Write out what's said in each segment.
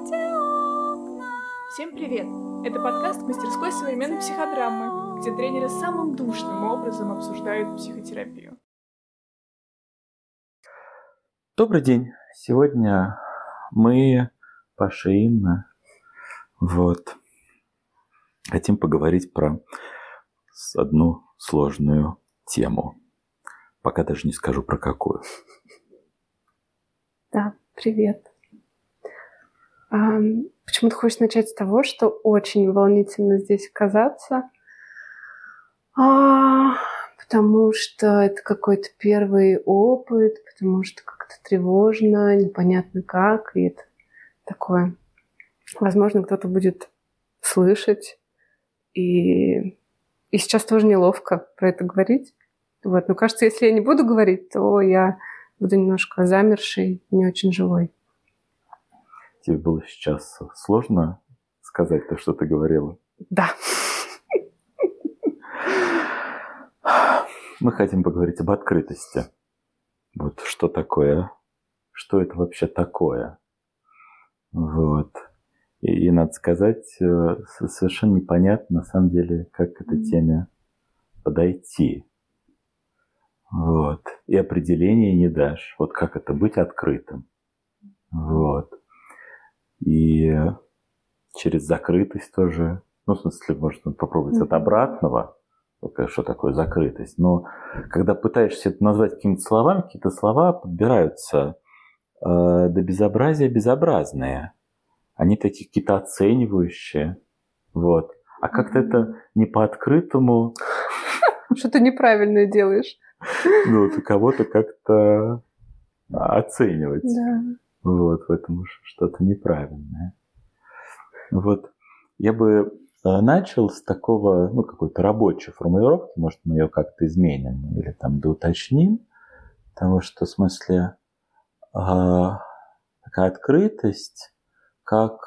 Всем привет! Это подкаст мастерской современной психодрамы, где тренеры самым душным образом обсуждают психотерапию. Добрый день! Сегодня мы, Инна, вот, хотим поговорить про одну сложную тему. Пока даже не скажу про какую. Да, привет. Почему-то хочешь начать с того, что очень волнительно здесь оказаться, а, потому что это какой-то первый опыт, потому что как-то тревожно, непонятно как, и это такое. Возможно, кто-то будет слышать, и, и сейчас тоже неловко про это говорить. Вот, но кажется, если я не буду говорить, то я буду немножко замершей, не очень живой. Тебе было сейчас сложно сказать то, что ты говорила? Да. Мы хотим поговорить об открытости. Вот что такое, что это вообще такое. Вот. И, и надо сказать, э, совершенно непонятно на самом деле, как к этой теме подойти. Вот. И определения не дашь. Вот как это быть открытым. Вот. И через закрытость тоже. Ну, в смысле, можно попробовать mm-hmm. от обратного. Что такое закрытость? Но когда пытаешься это назвать какими-то словами, какие-то слова подбираются э, до безобразия безобразные. Они такие какие-то оценивающие. Вот. А как-то это не по-открытому. Что ты неправильно делаешь. Ну, вот кого-то как-то оценивать. Да. Вот, в этом что-то неправильное. Вот я бы э, начал с такого, ну, какой-то рабочей формулировки, может, мы ее как-то изменим или там доуточним, потому что, в смысле, а, такая открытость, как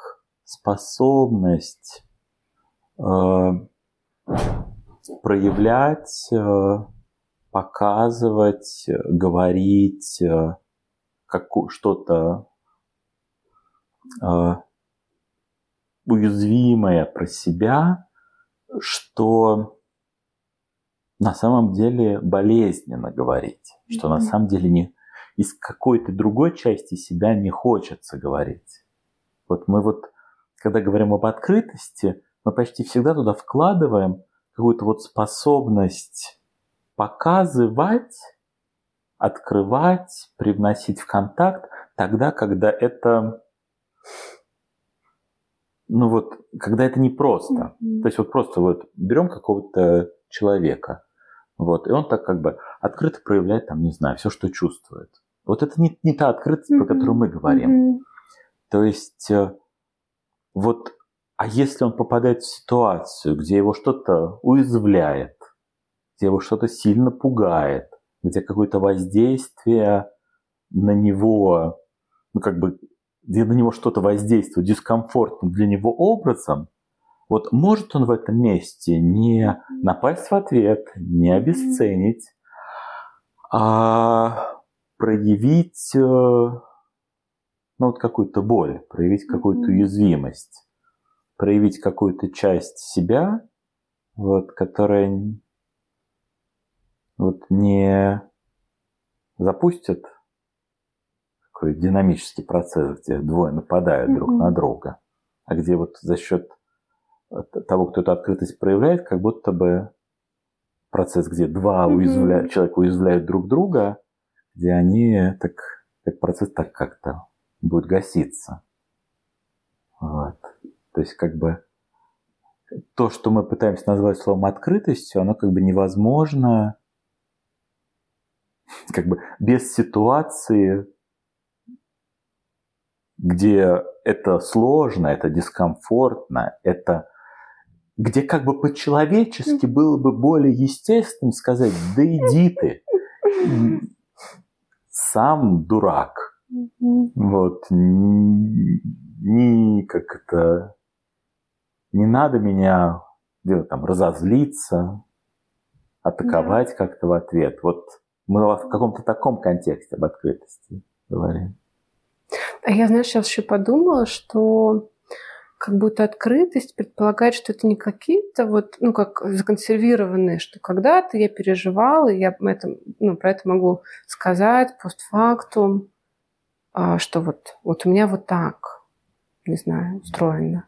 способность э, проявлять э, показывать, говорить э, как что-то э, уязвимое про себя, что на самом деле болезненно говорить, mm-hmm. что на самом деле не из какой-то другой части себя не хочется говорить. Вот мы вот, когда говорим об открытости, мы почти всегда туда вкладываем какую-то вот способность показывать, открывать, привносить в контакт тогда, когда это, ну вот, когда это непросто. Mm-hmm. То есть вот просто вот берем какого-то человека, вот, и он так как бы открыто проявляет там, не знаю, все, что чувствует. Вот это не, не та открытость, mm-hmm. про которую мы говорим. Mm-hmm. То есть э, вот, а если он попадает в ситуацию, где его что-то уязвляет, где его что-то сильно пугает, где какое-то воздействие на него, ну как бы, где на него что-то воздействует дискомфортным для него образом, вот может он в этом месте не напасть в ответ, не обесценить, а проявить э, ну, вот какую-то боль, проявить какую-то уязвимость, проявить какую-то часть себя, вот, которая вот не запустят такой динамический процесс, где двое нападают mm-hmm. друг на друга, а где вот за счет того, кто эту открытость проявляет, как будто бы процесс, где два mm-hmm. уязвля... человека уязвляют друг друга, где они так, как процесс так как-то будет гаситься. Вот. То есть как бы то, что мы пытаемся назвать словом открытостью, оно как бы невозможно как бы без ситуации, где это сложно, это дискомфортно, это где как бы по-человечески было бы более естественным сказать, да иди ты, сам дурак. Вот, не как это, не надо меня где-то там разозлиться, атаковать как-то в ответ. Вот мы в каком-то таком контексте об открытости говорим. А я, знаешь, сейчас еще подумала, что как будто открытость предполагает, что это не какие-то вот, ну, как законсервированные, что когда-то я переживала, и я это, ну, про это могу сказать постфактум, а, что вот, вот у меня вот так, не знаю, устроено.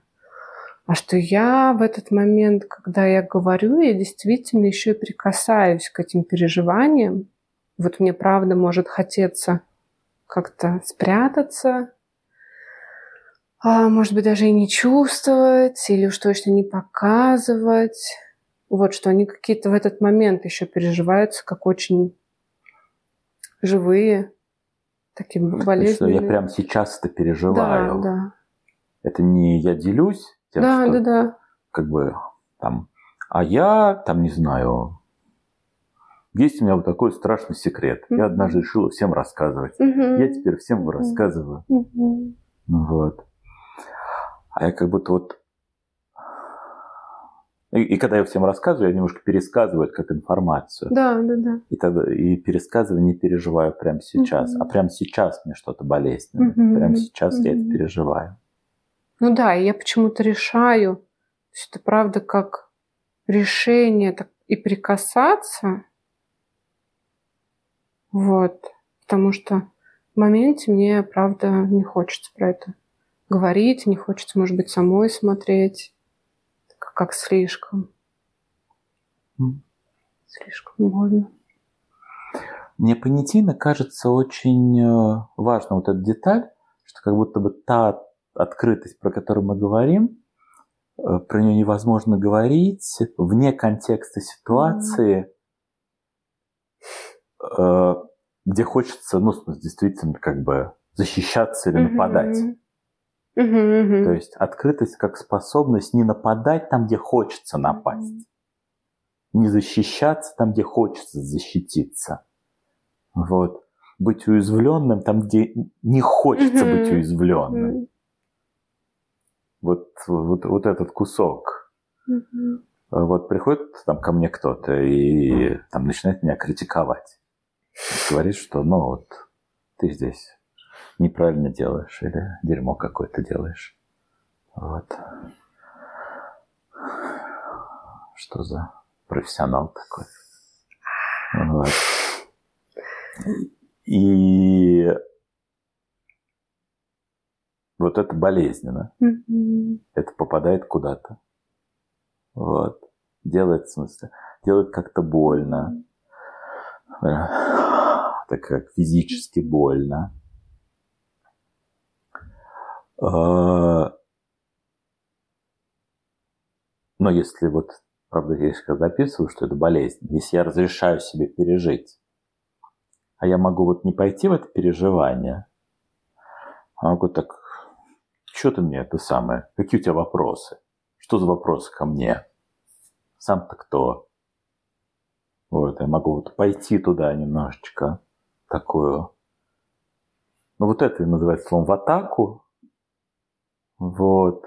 А что я в этот момент, когда я говорю, я действительно еще и прикасаюсь к этим переживаниям. Вот мне правда может хотеться как-то спрятаться, а, может быть, даже и не чувствовать, или уж точно не показывать. Вот, что они какие-то в этот момент еще переживаются, как очень живые, такие болезненные. Что я прямо сейчас это переживаю. Да, да. Это не я делюсь тем, да, что да, да. как бы там, а я там не знаю, есть у меня вот такой страшный секрет. Mm-hmm. Я однажды решила всем рассказывать. Mm-hmm. Я теперь всем его рассказываю. Mm-hmm. Вот. А я как будто вот... И, и когда я всем рассказываю, я немножко пересказываю как информацию. Да, да, да. И, тогда, и пересказываю не переживаю прямо сейчас. Mm-hmm. А прямо сейчас мне что-то болезненное. Mm-hmm. Прямо сейчас mm-hmm. я это переживаю. Ну да, и я почему-то решаю, что это правда как решение так, и прикасаться. Вот. Потому что в моменте мне, правда, не хочется про это говорить, не хочется, может быть, самой смотреть, как слишком. Mm. Слишком больно. Мне понятийно кажется очень э, важна вот эта деталь, что как будто бы та открытость, про которую мы говорим, э, про нее невозможно говорить вне контекста ситуации, mm. Где хочется, ну, действительно, как бы защищаться или нападать. Mm-hmm. Угу. То есть открытость как способность не нападать там, где хочется напасть, не защищаться там, где хочется защититься. Вот. Быть уязвленным там, где не хочется быть уязвленным. Вот, вот, вот этот кусок. Вот приходит там ко мне кто-то и там начинает меня критиковать. Говорит, что ну вот ты здесь неправильно делаешь или дерьмо какое-то делаешь. Вот. Что за профессионал такой? Вот. И вот это болезненно. Mm-hmm. Это попадает куда-то. Вот. Делает, в смысле, делает как-то больно. Так как физически больно. А, но если вот, правда, я записываю, что это болезнь, если я разрешаю себе пережить, а я могу вот не пойти в это переживание, а могу так, что ты мне это самое, какие у тебя вопросы? Что за вопросы ко мне? Сам-то кто? Вот, я могу вот пойти туда немножечко, такую. Ну, вот это называется словом в атаку, вот.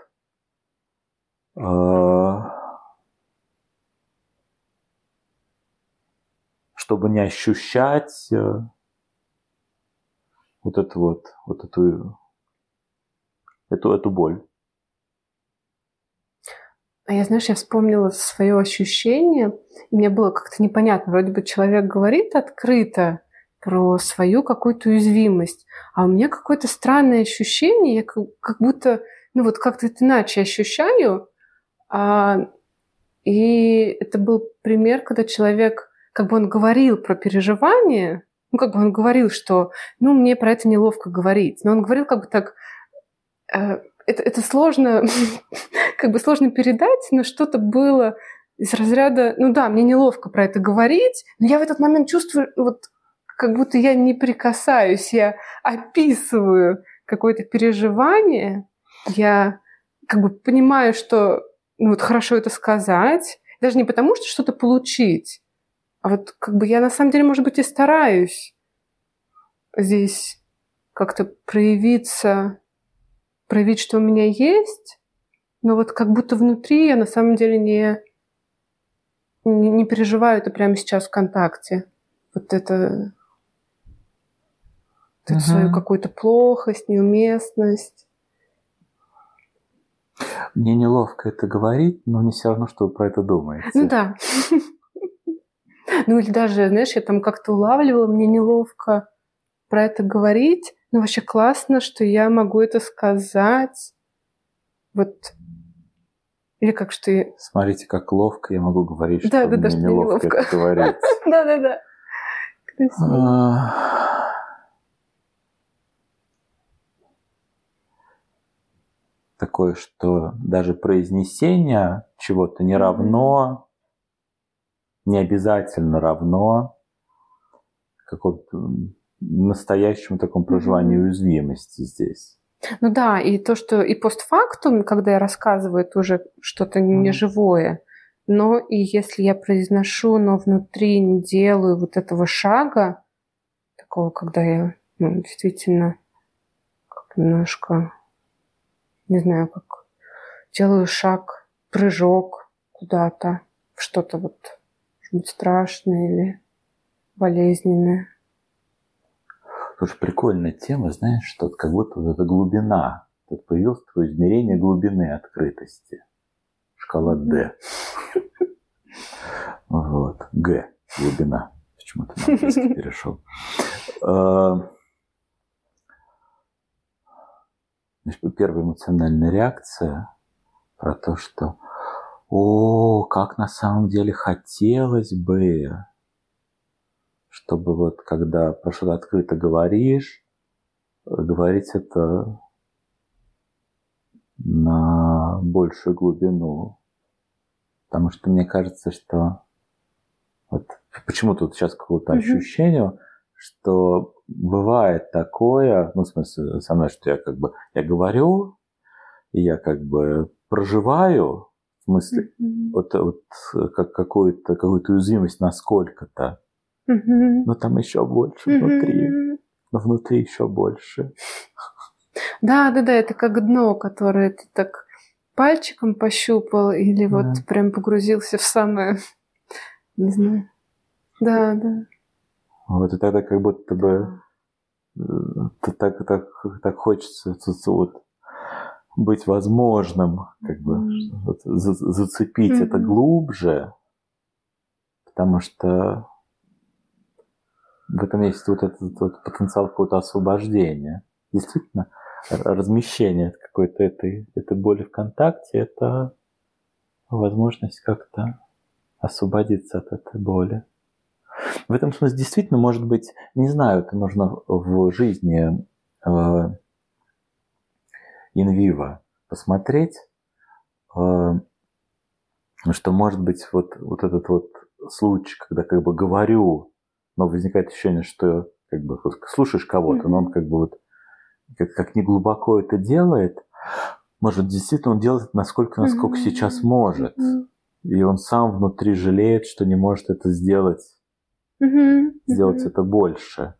А, чтобы не ощущать э, вот эту вот, вот эту, эту, эту боль. А я, знаешь, я вспомнила свое ощущение, и мне было как-то непонятно. Вроде бы человек говорит открыто про свою какую-то уязвимость, а у меня какое-то странное ощущение, я как, будто ну вот как-то иначе ощущаю. А, и это был пример, когда человек, как бы он говорил про переживания, ну как бы он говорил, что, ну мне про это неловко говорить, но он говорил как бы так, э, это, это сложно, как бы сложно передать, но что-то было из разряда, ну да, мне неловко про это говорить, но я в этот момент чувствую, вот как будто я не прикасаюсь, я описываю какое-то переживание, я как бы понимаю, что ну вот хорошо это сказать, даже не потому, что что-то получить, а вот как бы я на самом деле, может быть, и стараюсь здесь как-то проявиться, проявить, что у меня есть, но вот как будто внутри я на самом деле не, не, не переживаю это прямо сейчас в контакте. Вот это вот эту свою какую-то плохость, неуместность. Мне неловко это говорить, но не все равно, что вы про это думаете. Ну да. Ну или даже, знаешь, я там как-то улавливала, мне неловко про это говорить, но вообще классно, что я могу это сказать. Вот или как что я... Смотрите, как ловко я могу говорить, что да, да, мне да, неловко, неловко. это говорить. Да-да-да. А, Такое, что даже произнесение чего-то не равно, не обязательно равно какому-то настоящему такому проживанию уязвимости здесь. Ну да, и то, что и постфактум, когда я рассказываю, это уже что-то Мгм. неживое. Но и если я произношу, но внутри не делаю вот этого шага, такого, когда я ну, действительно как немножко, не знаю, как делаю шаг, прыжок куда-то, в что-то вот, может быть, страшное или болезненное. Слушай, прикольная тема, знаешь, что как будто вот эта глубина. Тут появилось такое измерение глубины открытости. Шкала D. Вот. Г. Глубина. Почему-то на английский перешел. А, значит, Первая эмоциональная реакция про то, что о, как на самом деле хотелось бы, чтобы вот когда про что-то открыто говоришь, говорить это на большую глубину. Потому что мне кажется, что вот почему-то вот сейчас какое-то Мгм. ощущение, что бывает такое, ну, в смысле, со мной, что я как бы, я говорю, я как бы проживаю, в смысле, Мгм. вот, вот как какую-то какую уязвимость насколько-то, Но там еще больше внутри, но внутри еще больше. Да, да, да, это как дно, которое ты так пальчиком пощупал или Да. вот прям погрузился в самое, не знаю. Да, да. Вот и тогда как будто бы э, т- так, так, так хочется вот быть возможным, как бы Мгм. вот за- зацепить это Мгм. глубже, потому что в этом есть вот этот вот потенциал какого-то освобождения. Действительно, размещение какой-то этой, этой боли в контакте – это возможность как-то освободиться от этой боли. В этом смысле действительно, может быть, не знаю, это нужно в жизни э, инвиво посмотреть, э, что, может быть, вот, вот этот вот случай, когда как бы говорю, но возникает ощущение, что как бы вот слушаешь кого-то, но он как бы вот как, как не глубоко это делает, может, действительно он делает насколько, насколько сейчас может. И он сам внутри жалеет, что не может это сделать, сделать это больше.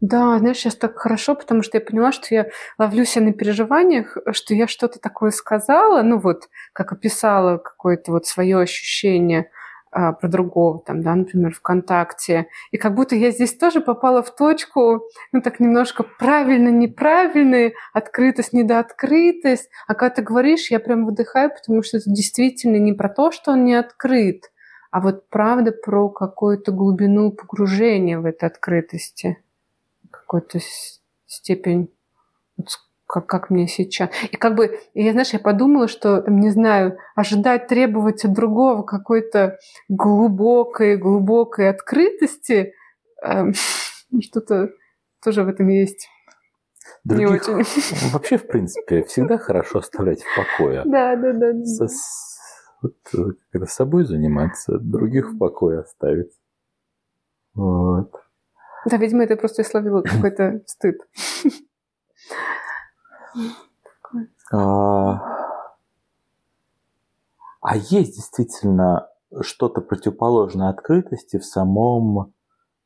Да, знаешь, сейчас так хорошо, потому что я поняла, что я ловлю себя на переживаниях, что я что-то такое сказала, ну вот, как описала какое-то вот свое ощущение а, про другого, там, да, например, ВКонтакте. И как будто я здесь тоже попала в точку, ну так немножко правильно-неправильно, открытость, недооткрытость. А когда ты говоришь, я прям выдыхаю, потому что это действительно не про то, что он не открыт, а вот правда про какую-то глубину погружения в этой открытости какую-то степень, как, как мне сейчас. И как бы, я, знаешь, я подумала, что, там, не знаю, ожидать, требовать от другого какой-то глубокой, глубокой открытости, эм, что-то тоже в этом есть. Не Других очень. вообще, в принципе, всегда хорошо оставлять в покое. Да, да, да. да. Со- вот, э, когда собой заниматься, других в покое оставить. Вот. Да, видимо, это просто я словила какой-то стыд. А, а есть действительно что-то противоположное открытости в самом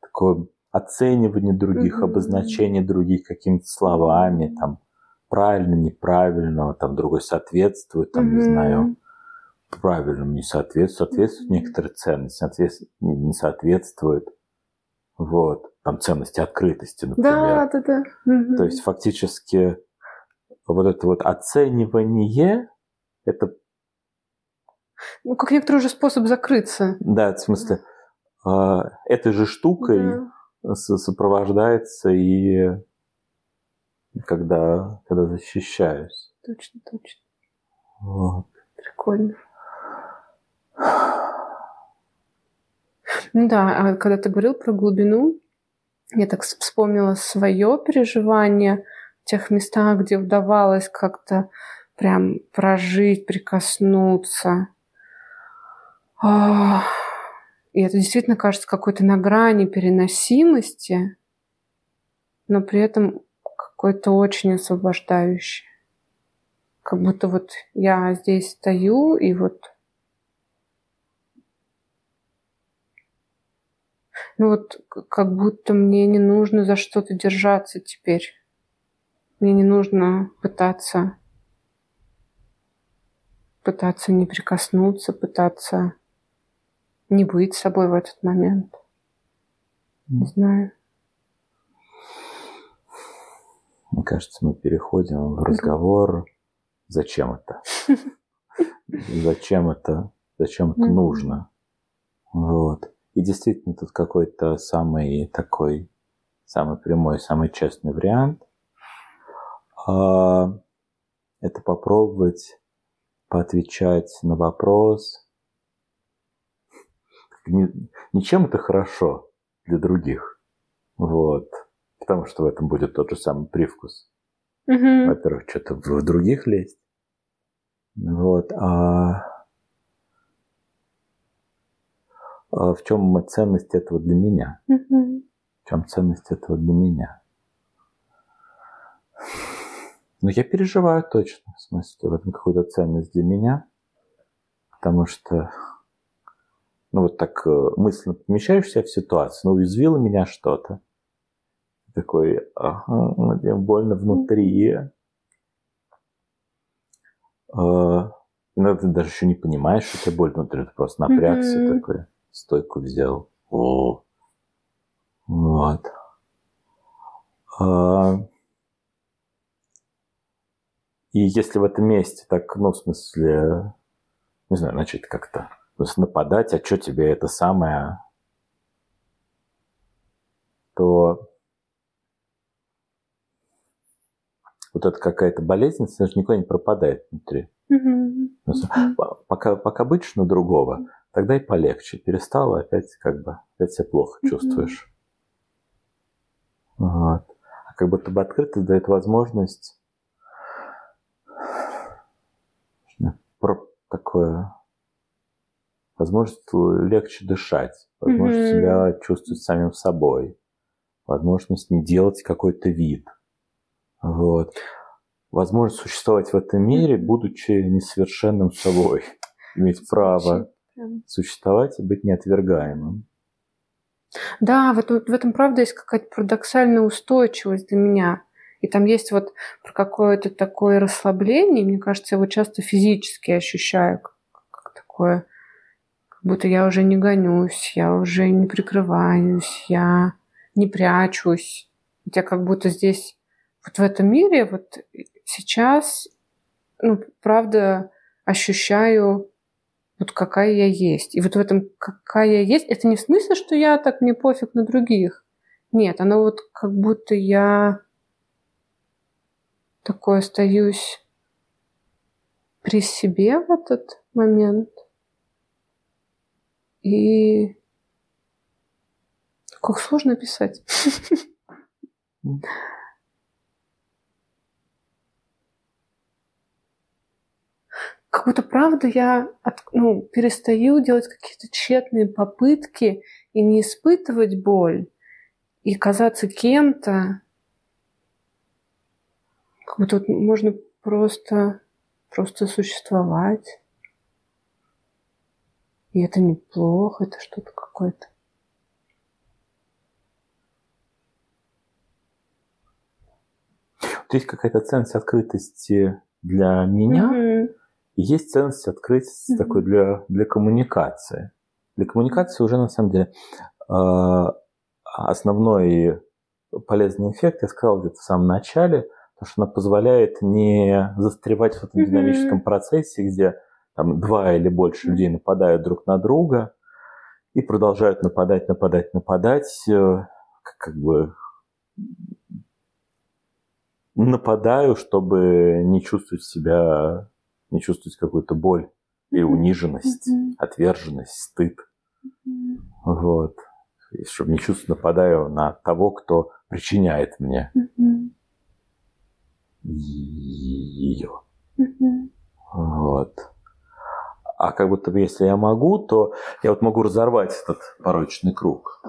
таком оценивании других, Мгм. обозначении других какими-то словами, там, правильно, неправильно, там, другой соответствует, там, не Мгм. знаю, правильному не соответствует, соответствует Мгм. некоторые ценности, соответствует, не не соответствует. Вот. Там ценности открытости, например. Да, да, да. Мгм. То есть фактически вот это вот оценивание, это, Ну, как некоторый уже способ закрыться. да, в смысле, а, этой же штукой Да. сопровождается и когда, когда защищаюсь. Точно, точно. Вот. Прикольно. Ну да, а когда ты говорил про глубину, я так вспомнила свое переживание тех местах, где удавалось как-то прям прожить, прикоснуться. А, И это действительно кажется какой-то на грани переносимости, но при этом какой-то очень освобождающий. Как будто вот я здесь стою, и вот... Ну вот как будто мне не нужно за что-то держаться теперь. Мне не нужно пытаться пытаться не прикоснуться, пытаться не быть собой в этот момент. Не знаю. Мне кажется, мы переходим в разговор «Зачем это?» Зачем это? Зачем это нужно? Вот. И действительно, тут какой-то самый такой, самый прямой, самый честный вариант. А, Это попробовать поотвечать на вопрос, ничем это хорошо для других. Вот. Потому что в этом будет тот же самый привкус. Мгм. Во-первых, что-то в других лезть. Вот. А, а в чем ценность этого для меня? Мгм. В чем ценность этого для меня? Ну, я переживаю точно, в смысле, в этом какую-то ценность для меня, потому что, ну, вот так э, мысленно помещаешь себя в ситуацию, ну, уязвило меня что-то. Такой, ага, мне больно внутри. А, Иногда ты даже еще не понимаешь, что тебе больно внутри, ты просто напрягся Мгм. такой, стойку взял. О, вот. А, И если в этом месте так, ну, в смысле, не знаю, начать как-то то есть нападать, а что тебе это самое, то вот это какая-то болезненность, она же никуда не пропадает внутри. Ну, по- Пока, пока бычишь на другого, тогда и полегче. Перестала, опять как бы, опять себя плохо Мгм. чувствуешь. Вот. А как будто бы открытость дает возможность не, про такое возможность легче дышать, возможность Мгм. себя чувствовать самим собой, возможность не делать какой-то вид. Вот. Возможность существовать в этом мире, будучи несовершенным собой. Иметь право существовать и быть неотвергаемым. Да, в этом, в этом правда есть какая-то парадоксальная устойчивость для меня. И там есть вот про какое-то такое расслабление. Мне кажется, я его часто физически ощущаю, как, такое, как будто я уже не гонюсь, я уже не прикрываюсь, я не прячусь. Я как будто здесь, вот в этом мире, вот сейчас, ну, правда, ощущаю вот какая я есть. И вот в этом какая я есть, это не в смысле, что я так мне пофиг на других. Нет, оно вот как будто я такой остаюсь при себе в этот момент. И как сложно писать. как будто правда я от- ну, перестаю делать какие-то тщетные попытки и не испытывать боль, и казаться кем-то. Как будто вот можно просто, просто существовать. И это неплохо, это что-то какое-то. Вот есть какая-то ценность открытости для меня, Мгм. и есть ценность открытости Мгм. такой для, для коммуникации. Для коммуникации уже на самом деле э, основной полезный эффект, я сказал где-то в самом начале, потому что она позволяет не застревать в этом mm-hmm. динамическом процессе, где там два или больше людей нападают друг на друга и продолжают нападать, нападать, нападать, э, как бы нападаю, чтобы не чувствовать себя, не чувствовать какую-то боль и униженность, mm-hmm. отверженность, стыд. Mm-hmm. Вот. И чтобы не чувствовать, нападаю на того, кто причиняет мне mm-hmm. Ее. Вот. А как будто бы если я могу, то я вот могу разорвать этот порочный круг.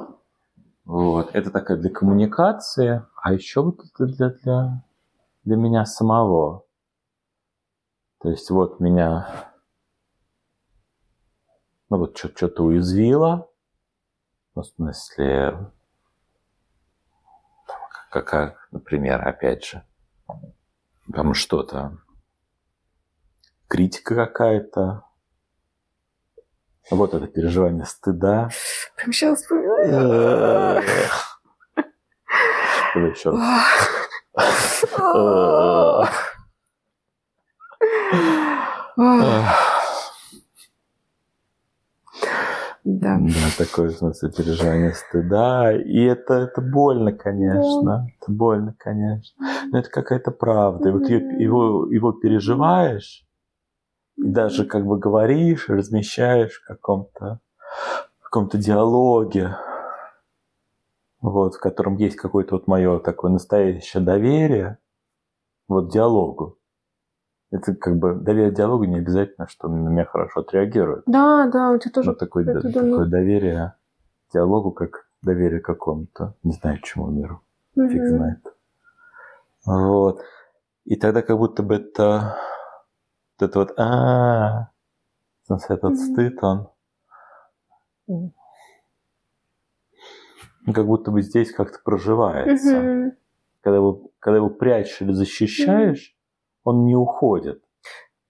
Вот. Это такая для коммуникации, а еще вот это для, для, для меня самого. То есть вот меня ну вот что-то уязвило, ну, в смысле, как, как, например, опять же, там что-то, критика какая-то, вот это переживание стыда. Прям сейчас вспоминаю. Давай еще раз. Да. Да, такое, в смысле, переживание стыда. И это, это больно, конечно. Да. Это больно, конечно. Но это какая-то правда. И вот его, его переживаешь, и даже как бы говоришь, размещаешь в каком-то каком-то диалоге, вот, в котором есть какое-то вот мое такое настоящее доверие, вот диалогу. Это как бы доверие диалогу не обязательно, что на меня хорошо отреагирует. Да, да, у тебя тоже. Вот такое, до, такое доверие диалогу, как доверие какому-то, не знаю чему миру, угу. фиг знает. Вот. И тогда как будто бы это, вот это вот, а, этот стыд, он как будто бы здесь как-то проживается. Когда, его, когда его прячешь или защищаешь, он не уходит,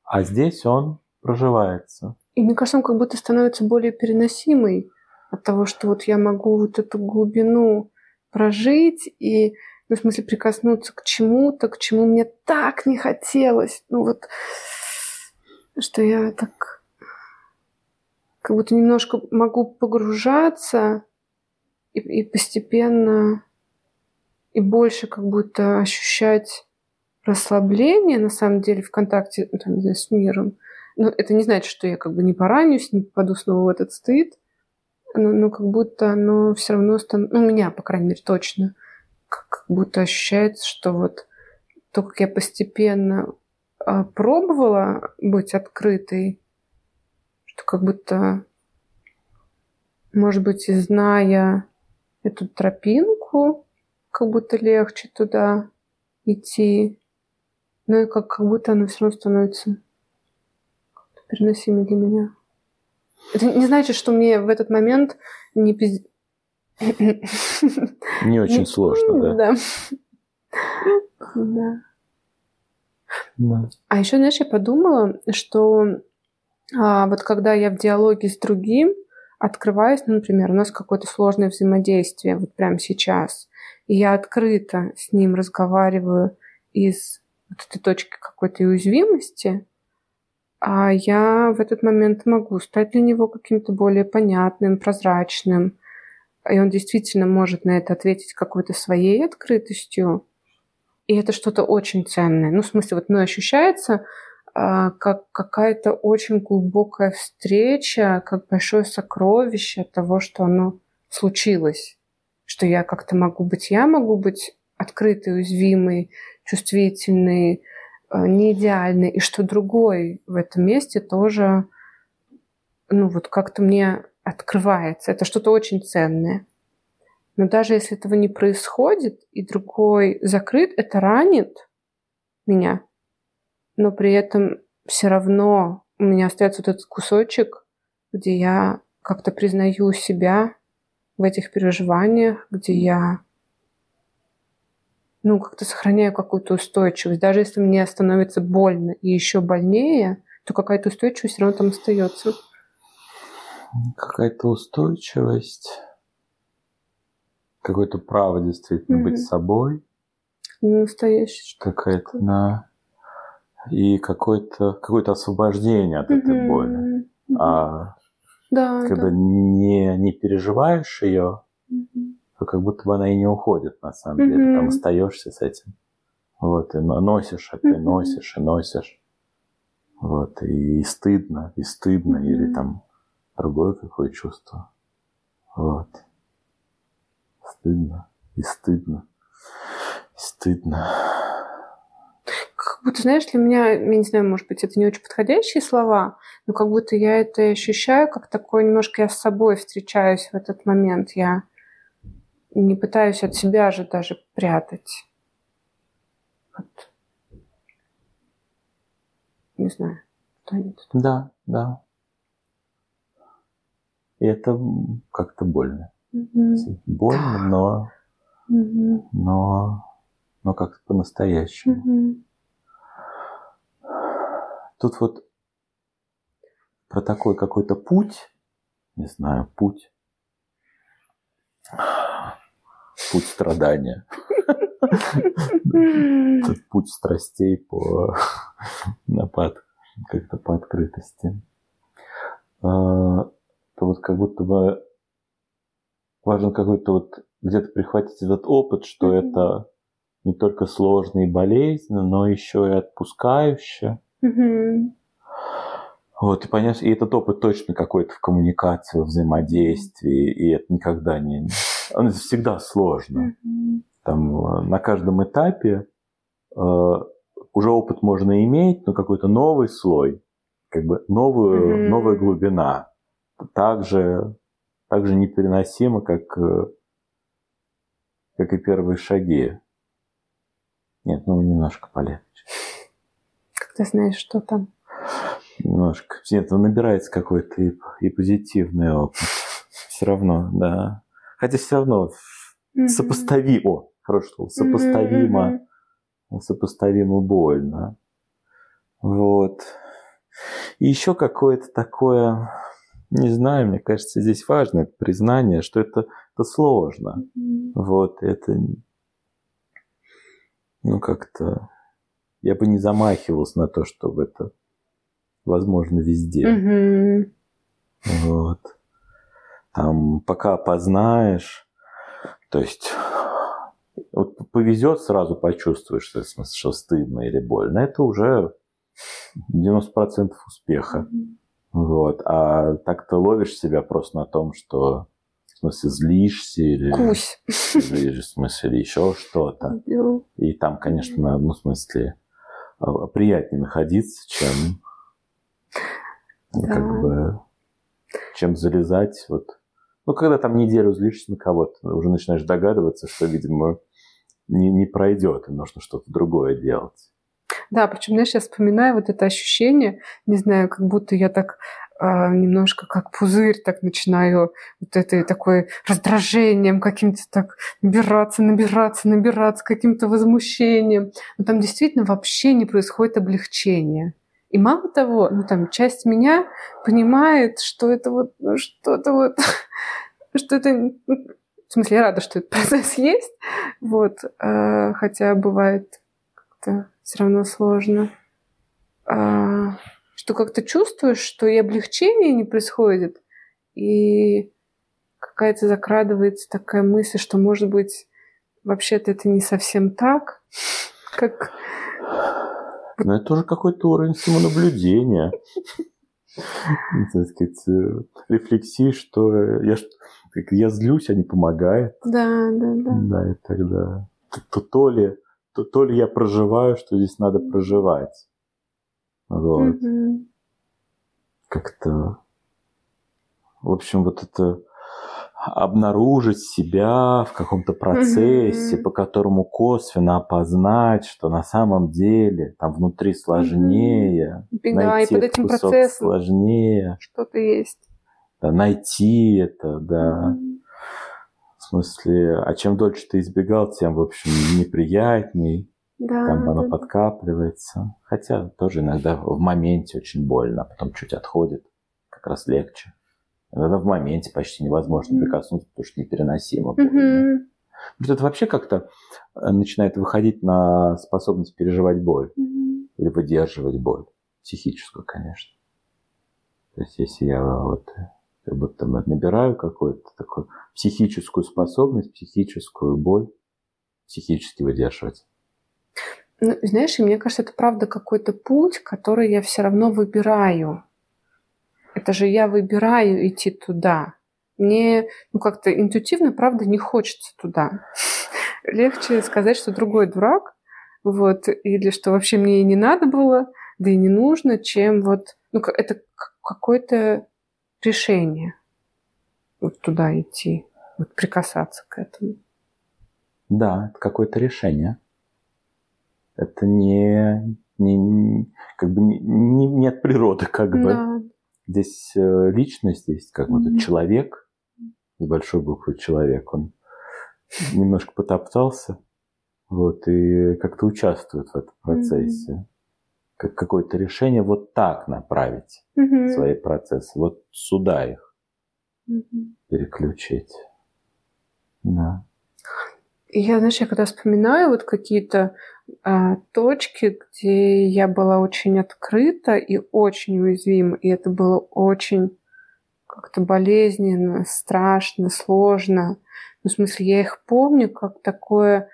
а здесь он проживается. И мне кажется, он как будто становится более переносимый от того, что вот я могу вот эту глубину прожить и, ну, в смысле, прикоснуться к чему-то, к чему мне так не хотелось. Ну вот, что я так как будто немножко могу погружаться и, и постепенно и больше как будто ощущать расслабление, на самом деле, в контакте ну, там, с миром. Но это не значит, что я как бы не поранюсь, не попаду снова в этот стыд. Но, но как будто оно все равно становится... Ну, у меня, по крайней мере, точно. Как будто ощущается, что вот то, как я постепенно а, пробовала быть открытой, что как будто, может быть, и зная эту тропинку, как будто легче туда идти. Ну и как, как будто оно все равно становится переносимой для меня. Это не значит, что мне в этот момент не пиз... Не очень сложно, да? Да. Да. Да. А еще, знаешь, я подумала, что а, вот когда я в диалоге с другим открываюсь, ну, например, у нас какое-то сложное взаимодействие вот прямо сейчас, и я открыто с ним разговариваю из вот этой точки какой-то уязвимости, а я в этот момент могу стать для него каким-то более понятным, прозрачным, и он действительно может на это ответить какой-то своей открытостью. И это что-то очень ценное. Ну, в смысле, вот мной ощущается а, как какая-то очень глубокая встреча, как большое сокровище того, что оно случилось. Что я как-то могу быть, я могу быть открытый, уязвимый, чувствительный, э, не идеальный, и что другой в этом месте тоже, ну вот как-то мне открывается. Это что-то очень ценное. Но даже если этого не происходит, и другой закрыт, это ранит меня. Но при этом все равно у меня остается вот этот кусочек, где я как-то признаю себя в этих переживаниях, где я ну, как-то сохраняю какую-то устойчивость. Даже если мне становится больно и еще больнее, то какая-то устойчивость все равно там остается. Какая-то устойчивость. какое-то право действительно Мгм. быть собой, Настоящий. какая-то, да, и какое-то какое освобождение от этой Мгм. боли. А да, когда да. не, не переживаешь ее, Мгм. То как будто бы она и не уходит на самом деле. Мгм. Там остаешься с этим. Вот, и но- носишь это, и Мгм. носишь, и носишь. Вот, и, стыдно, и стыдно, Мгм. или там другое какое чувство. Вот. Стыдно, и стыдно, и стыдно. Как будто, знаешь, для меня, я не знаю, может быть, это не очень подходящие слова, но как будто я это и ощущаю, как такое немножко я с собой встречаюсь в этот момент. Я не пытаюсь от себя же даже прятать. Вот. Не знаю, тонет. Да, да. И это как-то больно. Мгм. Больно, но, Мгм. но, но как-то по-настоящему. Мгм. Тут вот про такой какой-то путь, не знаю, путь, путь страдания, путь страстей по, на под, как-то по открытости. А, То вот как будто бы важно какой-то вот где-то прихватить этот опыт, что это не только сложно и болезненно, но еще и отпускающе. Вот, и понять, и этот опыт точно какой-то в коммуникации, в взаимодействии, и это никогда не... Он всегда сложно. Там э, на каждом этапе э, уже опыт можно иметь, но какой-то новый слой, как бы новую, Мгм. новая глубина, также, также непереносимо, как, э, как и первые шаги. Нет, ну немножко полегче. Как ты знаешь, что там? Немножко. Нет, ну, набирается какой-то и, и позитивный опыт. Все равно, да. Хотя все равно сопоставимо, хорошее слово, сопоставимо, сопоставимо больно. Вот. И еще какое-то такое, не знаю, мне кажется, здесь важно это признание, что это, это сложно. Вот, это, ну, как-то, я бы не замахивался на то, чтобы это возможно везде. Мгм. Вот. Там, пока познаешь, то есть, вот повезет, сразу почувствуешь, что, в смысле, что стыдно или больно. Это уже 90% успеха. Мгм. Вот. А так ты ловишь себя просто на том, что в смысле злишься или, Кусь. или в смысле или еще что-то. И там, конечно, ну, в смысле, а, приятнее находиться, чем Да. как бы чем залезать. Вот. Ну, когда там неделю злишься на кого-то, уже начинаешь догадываться, что, видимо, не, не пройдет, и нужно что-то другое делать. Да, причем, знаешь, я вспоминаю вот это ощущение, не знаю, как будто я так а, немножко как пузырь так начинаю вот этой такой раздражением каким-то так набираться, набираться, набираться, каким-то возмущением. Но там действительно вообще не происходит облегчение. И мало того, ну там часть меня понимает, что это вот ну, что-то вот, что это... ну, В смысле, я рада, что этот процесс есть, вот, а, хотя бывает как-то все равно сложно. А, что как-то чувствуешь, что и облегчение не происходит, и какая-то закрадывается такая мысль, что, может быть, вообще-то это не совсем так, как... Но это тоже какой-то уровень самонаблюдения. Так сказать, э, рефлексии, что я, я злюсь, а не помогает. Да, да, да. Да, и тогда то, то, ли, то, то ли я проживаю, что здесь надо проживать. Вот. Мгм. Как-то... В общем, вот это обнаружить себя в каком-то процессе, Мгм. по которому косвенно опознать, что на самом деле там внутри сложнее, Да, и найти под этим кусок процессом сложнее, что-то есть. да, найти это, да. Мгм. В смысле, а чем дольше ты избегал, тем, в общем, неприятней, Да, там оно да, подкапливается. Хотя тоже иногда в моменте очень больно, а потом чуть отходит, как раз легче. Иногда в моменте почти невозможно прикоснуться, потому что непереносимо больно. Вот это вообще как-то э, начинает выходить на способность переживать боль Мгм. или выдерживать боль. Психическую, конечно. То есть если я вот э, как будто набираю какую-то такую психическую способность, психическую боль, психически выдерживать. Ну, знаешь, мне кажется, это правда какой-то путь, который я все равно выбираю. Это же я выбираю идти туда. Мне ну, как-то интуитивно, правда, не хочется туда. Легче сказать, что другой дурак, вот, или что вообще мне и не надо было, да и не нужно, чем вот, ну, это какое-то решение вот туда идти, вот прикасаться к этому. Да, это какое-то решение. Это не, не, как бы не, не, не от природы, как бы. Здесь э, личность есть, как вот Мгм. человек, с большой буквы человек, он немножко потоптался, вот, и как-то участвует в этом процессе. Как какое-то решение вот так направить Мгм. свои процессы, вот сюда их Мгм. переключить. Да. Я, знаешь, я когда вспоминаю вот какие-то а, точки, где я была очень открыта и очень уязвима, и это было очень как-то болезненно, страшно, сложно. Ну, в смысле, я их помню как такое,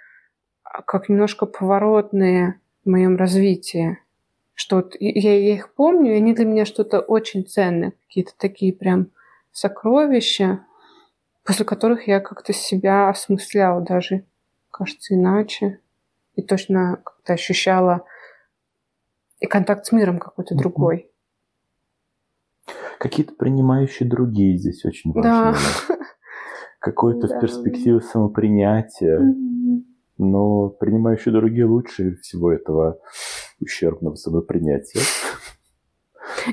как немножко поворотные в моем развитии. Что вот я, я их помню, и они для меня что-то очень ценное, какие-то такие прям сокровища, после которых я как-то себя осмысляла даже, кажется, иначе. И точно как-то ощущала и контакт с миром какой-то Мгм. другой. Какие-то принимающие другие здесь очень Да. важны. Какое-то Да. в перспективе самопринятия. Мгм. Но принимающие другие лучше всего этого ущербного самопринятия.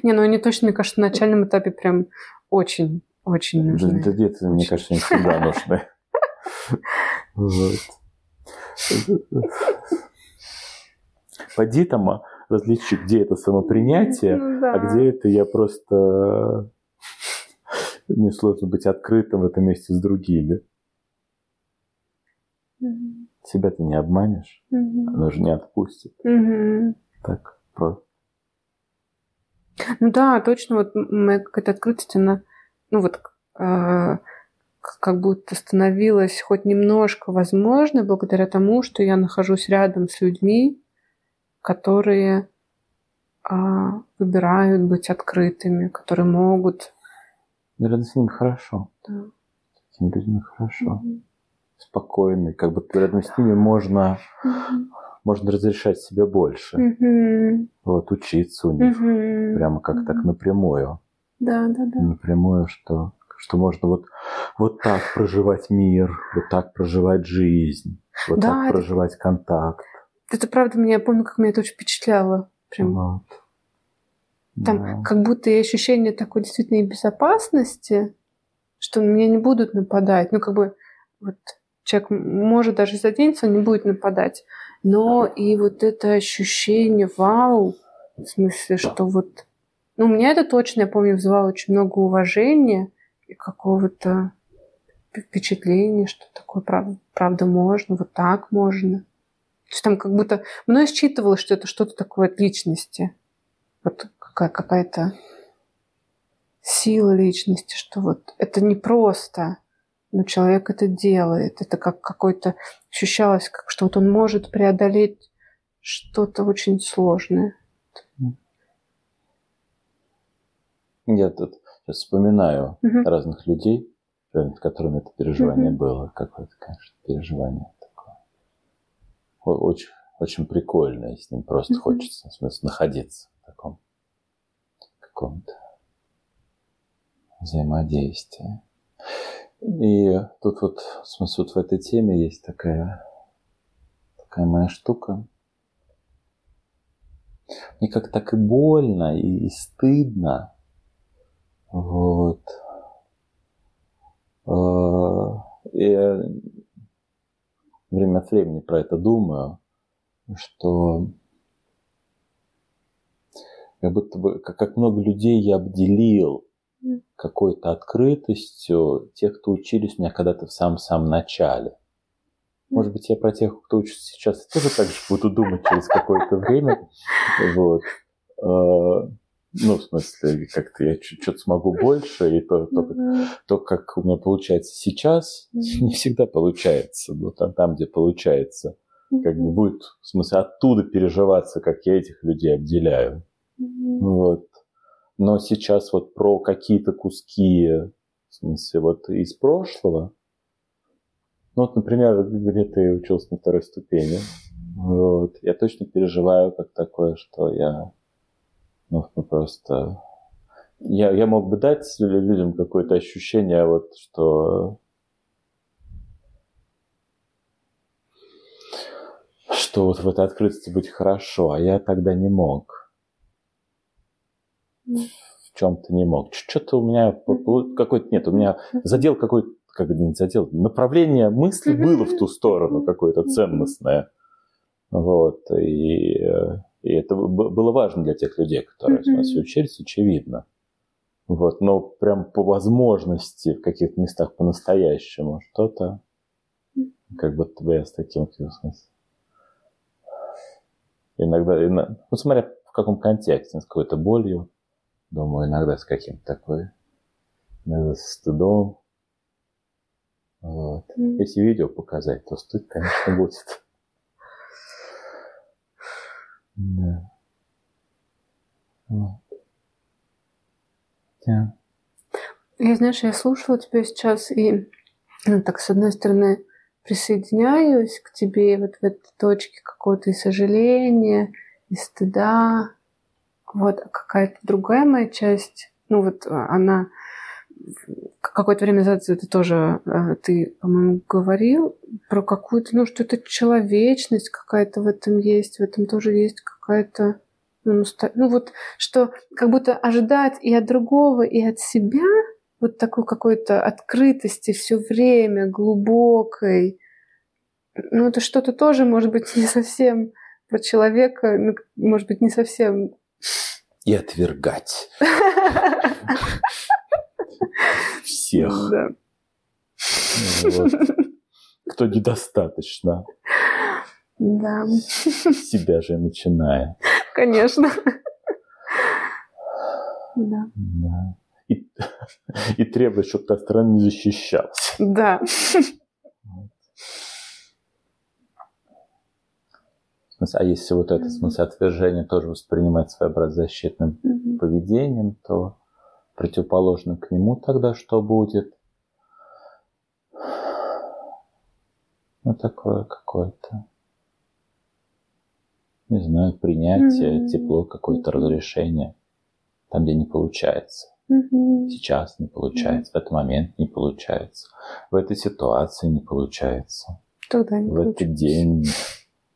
Не, ну они точно, мне кажется, на начальном этапе прям очень, очень нужны. да где-то, мне кажется, они всегда нужны. Вот. Поди там а, различи, где это самопринятие, Ну да. а где это я просто... Мне сложно быть открытым в этом месте с другими. Мгм. Себя ты не обманешь, Мгм. оно же не отпустит. Мгм. Так просто. Ну да, точно, вот моя какая-то открытость, она, ну вот, э, как будто становилась хоть немножко возможной благодаря тому, что я нахожусь рядом с людьми, которые а, выбирают быть открытыми, которые могут. Рядом с ними хорошо. Да. С этими людьми хорошо. Мгм. Спокойно. Как будто рядом с ними можно, Мгм. можно разрешать себе больше. Мгм. Вот, учиться у них. Мгм. Прямо как так Мгм. напрямую. Да, да, да. Напрямую, что, что можно вот, вот так проживать мир, вот так проживать жизнь, вот Да, так это- проживать контакт. Это правда, меня, я помню, как меня это очень впечатляло. Прям Вот. Там Да. как будто и ощущение такой действительно безопасности, что на меня не будут нападать. Ну, как бы вот человек может даже заденется, он не будет нападать. Но и вот это ощущение вау, в смысле, что вот... Ну, у меня это точно, я помню, вызывало очень много уважения и какого-то вп- впечатления, что такое прав- правда можно, вот так можно. То есть там как будто мной считывалось, что это что-то такое от личности. Вот какая- какая-то сила личности, что вот это не просто, но человек это делает. Это как какой-то ощущалось, как что вот он может преодолеть что-то очень сложное. Я тут сейчас вспоминаю Мгм. разных людей, перед которыми это переживание Мгм. было. Какое-то, конечно, переживание такое. Очень, очень прикольное, с ним просто Мгм. хочется, в смысле, находиться в таком каком-то взаимодействии. И тут вот, в смысле, вот в этой теме есть такая, такая моя штука. Мне как так и больно, и, и стыдно. Вот. Я время от времени про это думаю, что как будто бы, как, как много людей я обделил какой-то открытостью тех, кто учились у меня когда-то в самом-самом начале. Может быть, я про тех, кто учится сейчас, тоже так же буду думать через какое-то время. Вот. Ну, в смысле, как-то я что-то смогу больше, и то, то, то, как у меня получается сейчас, не всегда получается. Но там, там где получается, как бы будет, в смысле, оттуда переживаться, как я этих людей обделяю. Вот. Но сейчас вот про какие-то куски, в смысле, вот из прошлого, ну вот, например, где ты учился на второй ступени, вот, я точно переживаю как такое, что я ну, просто... Я, я мог бы дать людям какое-то ощущение, вот, что что вот в этой открытости быть хорошо, а я тогда не мог. В чем-то не мог. Что-то у меня какой-то нет, у меня задел какой-то, как не задел, направление мысли было в ту сторону какое-то ценностное. Вот, и э, и это было важно для тех людей, которые mm-hmm. нас учились, очевидно. Вот, но прям по возможности в каких-то местах по-настоящему что-то, как будто бы я с таким смыслом. Иногда, иногда, ну, смотря в каком контексте, с какой-то болью, думаю, иногда с каким-то такой, иногда с стыдом. Вот. Mm. Если видео показать, то стыд, конечно, будет. Да. Вот. Да. Я, знаешь, я слушала тебя сейчас и ну, так, с одной стороны, присоединяюсь к тебе вот в этой точке какого-то и сожаления, и стыда. Вот, а какая-то другая моя часть, ну вот она какое-то время назад это тоже э, ты, по-моему, говорил про какую-то, ну, что это человечность какая-то в этом есть, в этом тоже есть какая-то, ну, ну вот, что как будто ожидать и от другого, и от себя вот такой какой-то открытости все время, глубокой, ну, это что-то тоже, может быть, не совсем про человека, ну, может быть, не совсем... И отвергать. всех. Да. Вот. Кто недостаточно. Да. Себя же начиная. Конечно. Да. да. И, и требует, чтобы та страна не защищалась. Да. А если вот это, в смысле, отвержение тоже воспринимать своеобразно защитным mm-hmm. поведением, то противоположным к нему, тогда что будет? Ну, такое какое-то, не знаю, принятие, mm-hmm. тепло, какое-то разрешение, там, где не получается. Mm-hmm. Сейчас не получается, mm-hmm. в этот момент не получается, в этой ситуации не получается, тогда не в получается. этот день,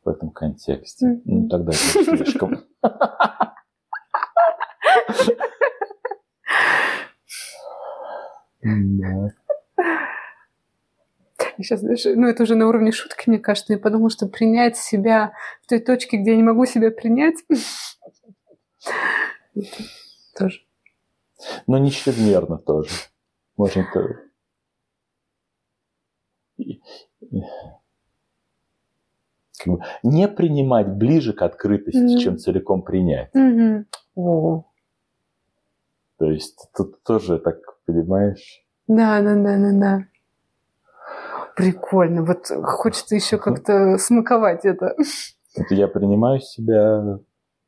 в этом контексте. Mm-hmm. Ну, тогда это слишком. Да. Сейчас, ну это уже на уровне шутки, мне кажется. Я подумала, что принять себя в той точке, где я не могу себя принять, тоже. Но не чрезмерно тоже. Можно это... Не принимать ближе к открытости, mm-hmm. чем целиком принять. Mm-hmm. О. То есть тут тоже так понимаешь? Да, да, да, да, да. Прикольно. Вот хочется еще как-то смаковать это. Это я принимаю себя,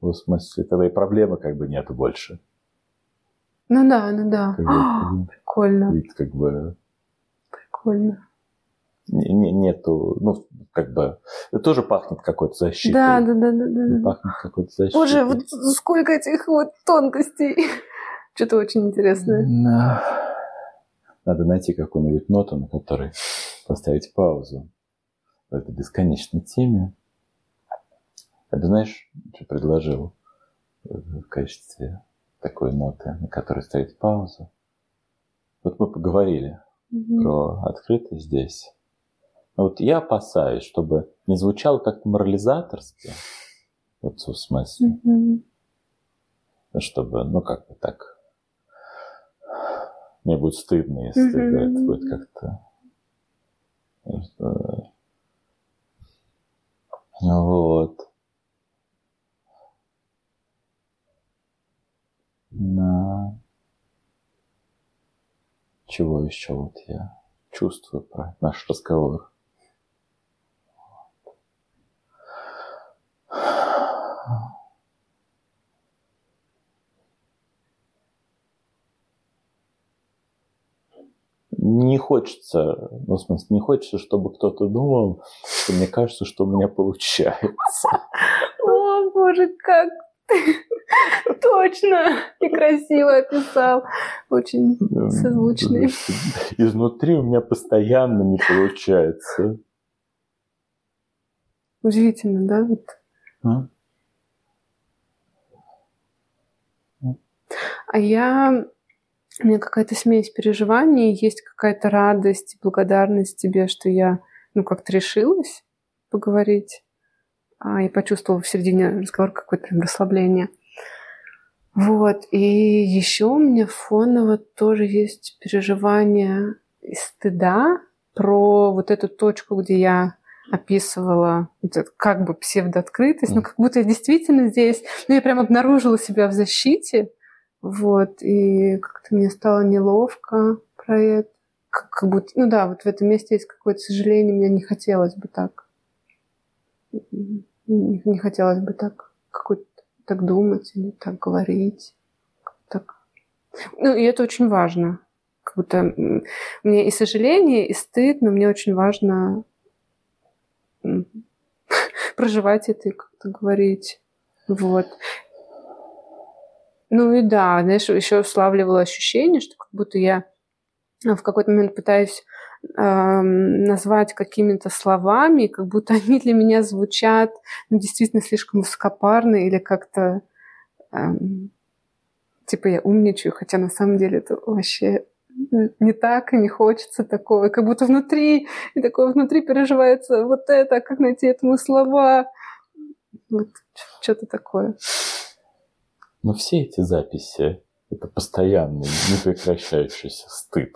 в смысле, тогда и проблемы как бы нету больше. Ну да, ну да. Как бы, Прикольно. Ведь как бы... Прикольно. Не, нету, ну, как бы, тоже пахнет какой-то защитой. Да, да, да, да, да. Пахнет какой-то защитой. Боже, вот сколько этих вот тонкостей. Что-то очень интересное. Надо найти какую-нибудь ноту, на которой поставить паузу в этой бесконечной теме. Я бы, знаешь, что предложил в качестве такой ноты, на которой ставить паузу? Вот мы поговорили mm-hmm. про открытость здесь. Вот я опасаюсь, чтобы не звучало как-то морализаторски, вот в смысле, mm-hmm. чтобы, ну как бы так, мне будет стыдно, если mm-hmm. это будет как-то... Вот. На... Чего еще вот я чувствую про наш разговор? не хочется, ну, в смысле, не хочется, чтобы кто-то думал, что мне кажется, что у меня получается. О, боже, как точно и красиво описал. Очень созвучный. Изнутри у меня постоянно не получается. Удивительно, да? Вот. А? а я у меня какая-то смесь переживаний, есть какая-то радость, благодарность тебе, что я, ну, как-то решилась поговорить. А, и почувствовала в середине разговора какое-то расслабление. Вот. И еще у меня фоново тоже есть переживание и стыда про вот эту точку, где я описывала вот эту, как бы псевдооткрытость, mm. ну как будто я действительно здесь, ну я прям обнаружила себя в защите, вот, и как-то мне стало неловко про это. Как, как будто, ну да, вот в этом месте есть какое-то сожаление, мне не хотелось бы так. Не, не хотелось бы так какой-то так думать или так говорить. Так. Ну, и это очень важно. Как будто мне и сожаление, и стыд, но мне очень важно проживать это и как-то говорить. Вот. Ну и да, знаешь, еще славливало ощущение, что как будто я в какой-то момент пытаюсь назвать какими-то словами, как будто они для меня звучат ну, действительно слишком высокопарно или как-то э, типа я умничаю, хотя на самом деле это вообще не так, и не хочется такого. Как будто внутри, и такое внутри переживается вот это, как найти этому слова. Вот что-то такое. Но все эти записи – это постоянный, непрекращающийся стыд.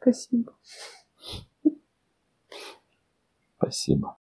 Спасибо. Спасибо.